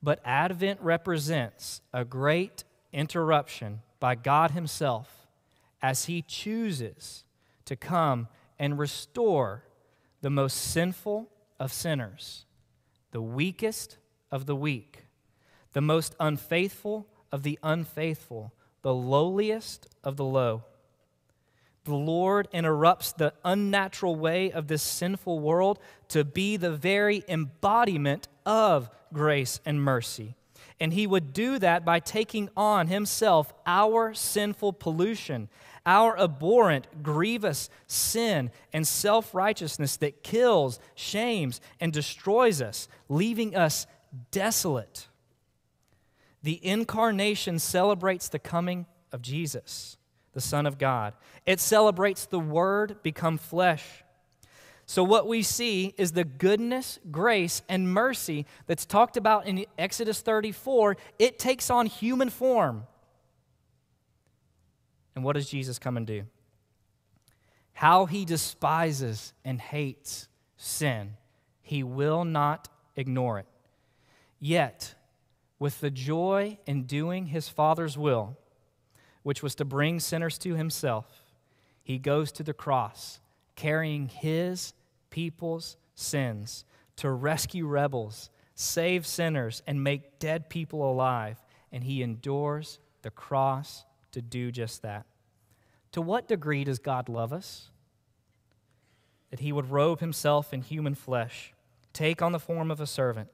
But Advent represents a great interruption by God Himself as He chooses to come and restore the most sinful of sinners, the weakest of the weak, the most unfaithful of the unfaithful, the lowliest of the low. The Lord interrupts the unnatural way of this sinful world to be the very embodiment of grace and mercy. And he would do that by taking on himself our sinful pollution, our abhorrent, grievous sin and self righteousness that kills, shames, and destroys us, leaving us desolate. The incarnation celebrates the coming of Jesus, the Son of God. It celebrates the Word become flesh. So, what we see is the goodness, grace, and mercy that's talked about in Exodus 34. It takes on human form. And what does Jesus come and do? How he despises and hates sin. He will not ignore it. Yet, with the joy in doing his Father's will, which was to bring sinners to himself, he goes to the cross carrying his people's sins to rescue rebels, save sinners, and make dead people alive. And he endures the cross to do just that. To what degree does God love us? That he would robe himself in human flesh, take on the form of a servant,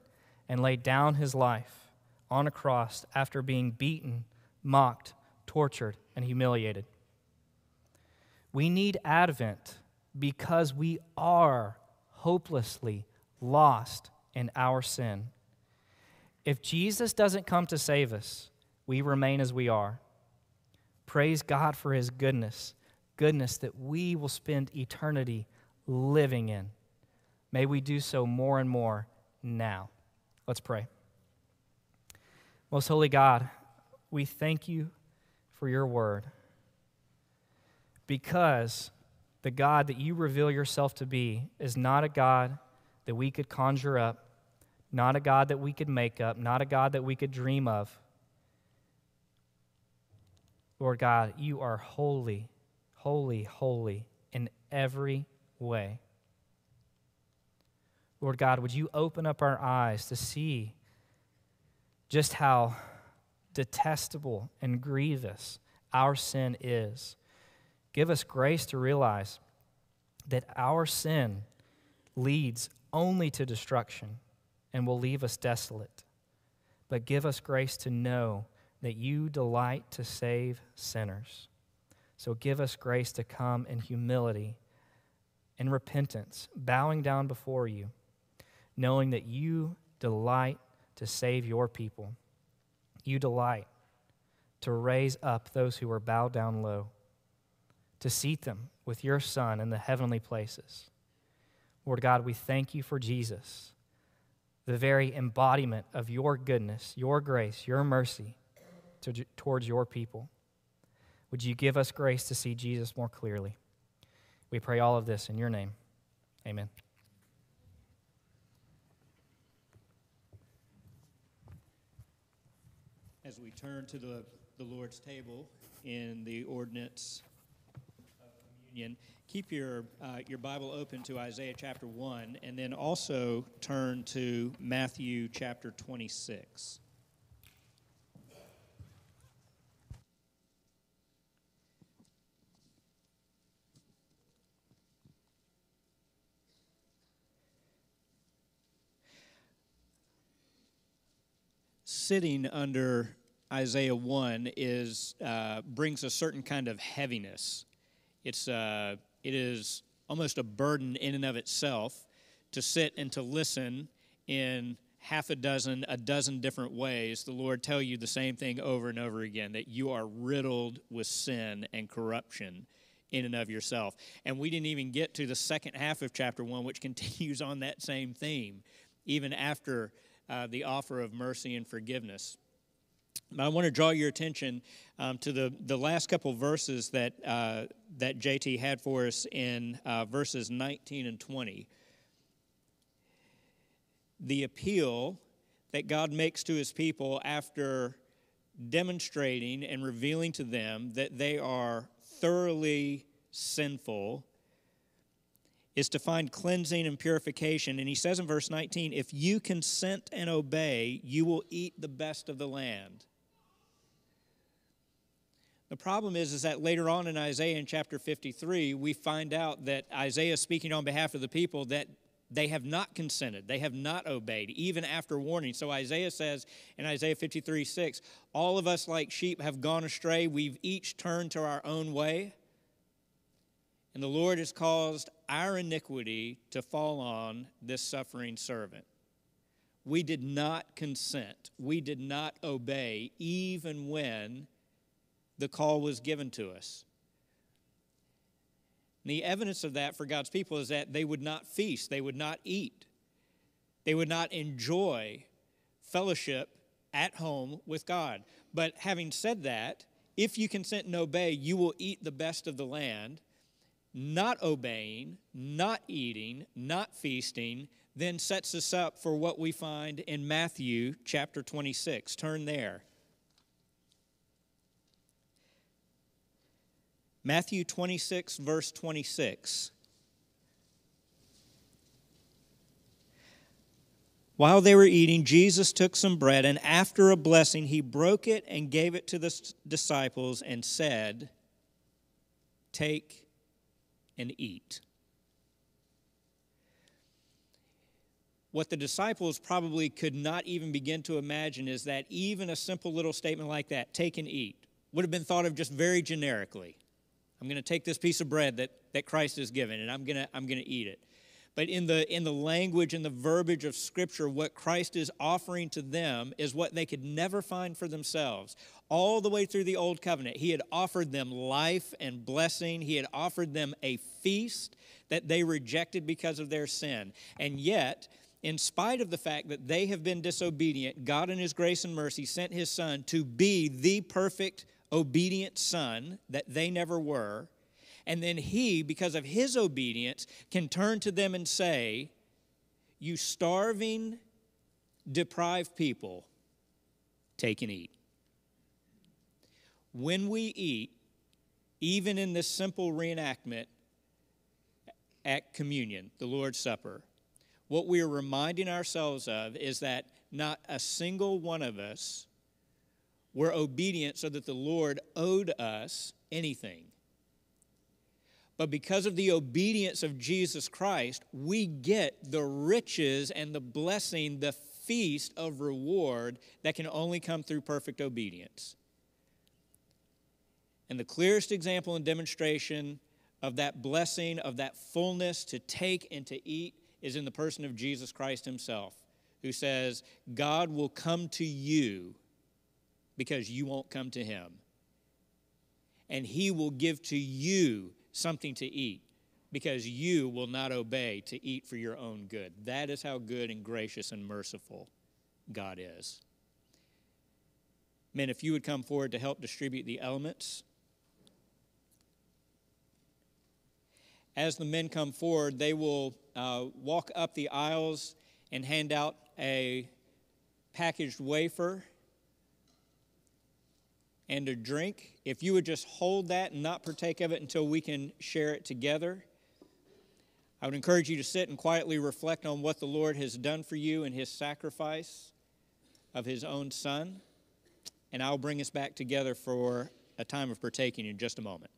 and lay down his life on a cross after being beaten, mocked, tortured, and humiliated. We need Advent because we are hopelessly lost in our sin. If Jesus doesn't come to save us, we remain as we are. Praise God for his goodness, goodness that we will spend eternity living in. May we do so more and more now. Let's pray. Most holy God, we thank you for your word because the God that you reveal yourself to be is not a God that we could conjure up, not a God that we could make up, not a God that we could dream of. Lord God, you are holy, holy, holy in every way. Lord God, would you open up our eyes to see just how detestable and grievous our sin is? Give us grace to realize that our sin leads only to destruction and will leave us desolate. But give us grace to know that you delight to save sinners. So give us grace to come in humility and repentance, bowing down before you, knowing that you delight to save your people. You delight to raise up those who are bowed down low, to seat them with your Son in the heavenly places. Lord God, we thank you for Jesus, the very embodiment of your goodness, your grace, your mercy to, towards your people. Would you give us grace to see Jesus more clearly? We pray all of this in your name. Amen.
As we turn to the, the Lord's table in the ordinance of communion, keep your, uh, your Bible open to Isaiah chapter 1, and then also turn to Matthew chapter 26. Sitting under Isaiah 1 is, uh, brings a certain kind of heaviness. It's, uh, it is almost a burden in and of itself to sit and to listen in half a dozen, a dozen different ways, the Lord tell you the same thing over and over again that you are riddled with sin and corruption in and of yourself. And we didn't even get to the second half of chapter 1, which continues on that same theme, even after uh, the offer of mercy and forgiveness. But I want to draw your attention um, to the, the last couple verses that, uh, that JT had for us in uh, verses 19 and 20. The appeal that God makes to his people after demonstrating and revealing to them that they are thoroughly sinful is to find cleansing and purification. And he says in verse 19, if you consent and obey, you will eat the best of the land. The problem is, is that later on in Isaiah in chapter 53, we find out that Isaiah is speaking on behalf of the people that they have not consented, they have not obeyed, even after warning. So Isaiah says in Isaiah 53 6, all of us like sheep have gone astray, we've each turned to our own way. And the Lord has caused our iniquity to fall on this suffering servant. We did not consent. We did not obey, even when the call was given to us. And the evidence of that for God's people is that they would not feast, they would not eat, they would not enjoy fellowship at home with God. But having said that, if you consent and obey, you will eat the best of the land not obeying, not eating, not feasting, then sets us up for what we find in Matthew chapter 26. Turn there. Matthew 26, verse 26. While they were eating, Jesus took some bread, and after a blessing, he broke it and gave it to the disciples and said, Take and eat. What the disciples probably could not even begin to imagine is that even a simple little statement like that, take and eat, would have been thought of just very generically. I'm going to take this piece of bread that, that Christ has given and I'm going to, I'm going to eat it. But in the, in the language and the verbiage of Scripture, what Christ is offering to them is what they could never find for themselves. All the way through the Old Covenant, He had offered them life and blessing, He had offered them a feast that they rejected because of their sin. And yet, in spite of the fact that they have been disobedient, God, in His grace and mercy, sent His Son to be the perfect, obedient Son that they never were and then he, because of his obedience, can turn to them and say, You starving, deprived people, take and eat. When we eat, even in this simple reenactment at communion, the Lord's Supper, what we are reminding ourselves of is that not a single one of us were obedient so that the Lord owed us anything. But because of the obedience of Jesus Christ, we get the riches and the blessing, the feast of reward that can only come through perfect obedience. And the clearest example and demonstration of that blessing, of that fullness to take and to eat, is in the person of Jesus Christ Himself, who says, God will come to you because you won't come to Him. And He will give to you something to eat because you will not obey to eat for your own good. That is how good and gracious and merciful God is. Men, if you would come forward to help distribute the elements. As the men come forward, they will uh, walk up the aisles and hand out a packaged wafer and a drink. If you would just hold that and not partake of it until we can share it together. I would encourage you to sit and quietly reflect on what the Lord has done for you in his sacrifice of his own son. And I'll bring us back together for a time of partaking in just a moment.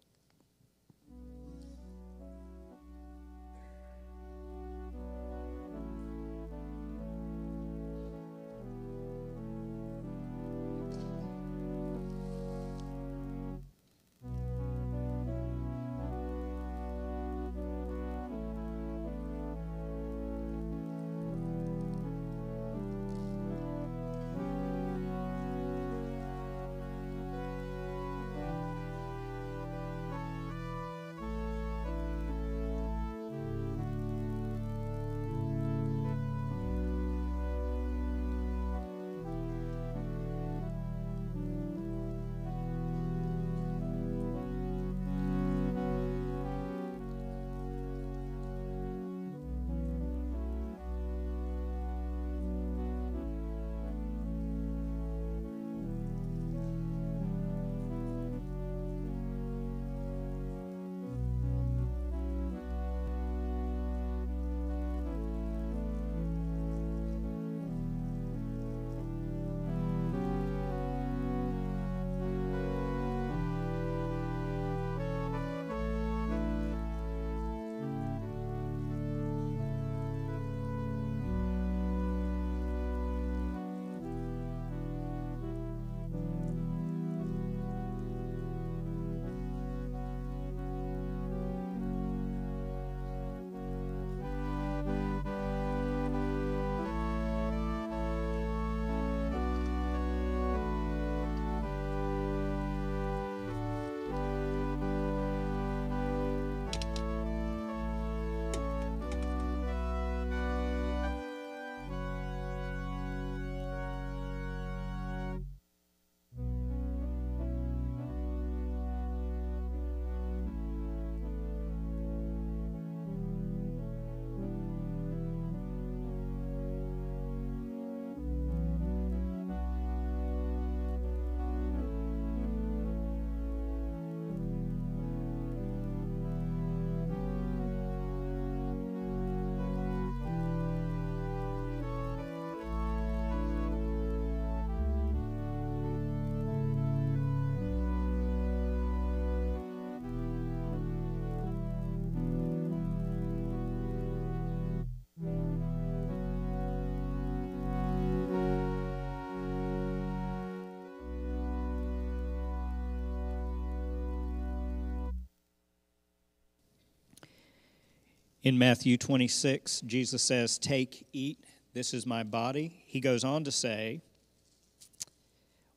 In Matthew 26, Jesus says, Take, eat, this is my body. He goes on to say,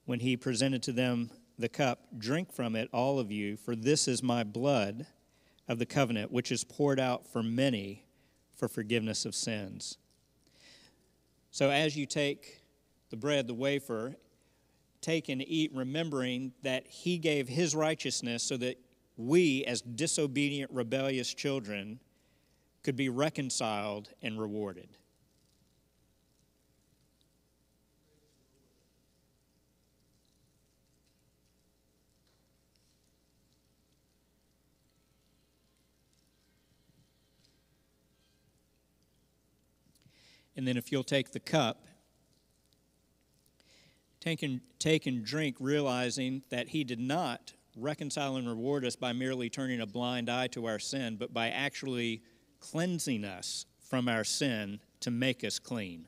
when he presented to them the cup, Drink from it, all of you, for this is my blood of the covenant, which is poured out for many for forgiveness of sins. So as you take the bread, the wafer, take and eat, remembering that he gave his righteousness so that we, as disobedient, rebellious children, could be reconciled and rewarded. And then if you'll take the cup, take and, take and drink, realizing that he did not reconcile and reward us by merely turning a blind eye to our sin, but by actually cleansing us from our sin to make us clean.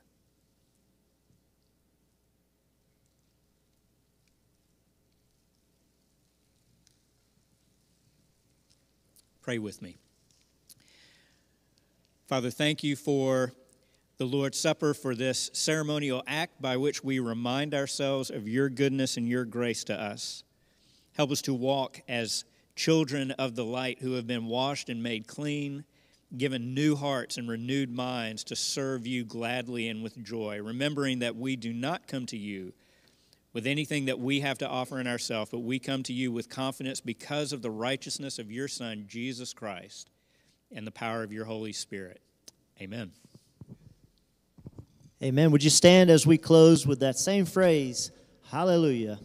Pray with me. Father, thank you for the Lord's Supper, for this ceremonial act by which we remind ourselves of your goodness and your grace to us. Help us to walk as children of the light who have been washed and made clean, given new hearts and renewed minds to serve you gladly and with joy, remembering that we do not come to you with anything that we have to offer in ourselves, but we come to you with confidence because of the righteousness of your Son, Jesus Christ, and the power of your Holy Spirit. Amen.
Amen. Would you stand as we close with that same phrase? Hallelujah.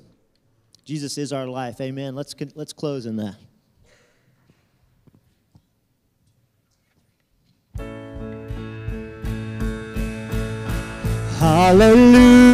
Jesus is our life. Amen. Let's, let's close in that. Hallelujah.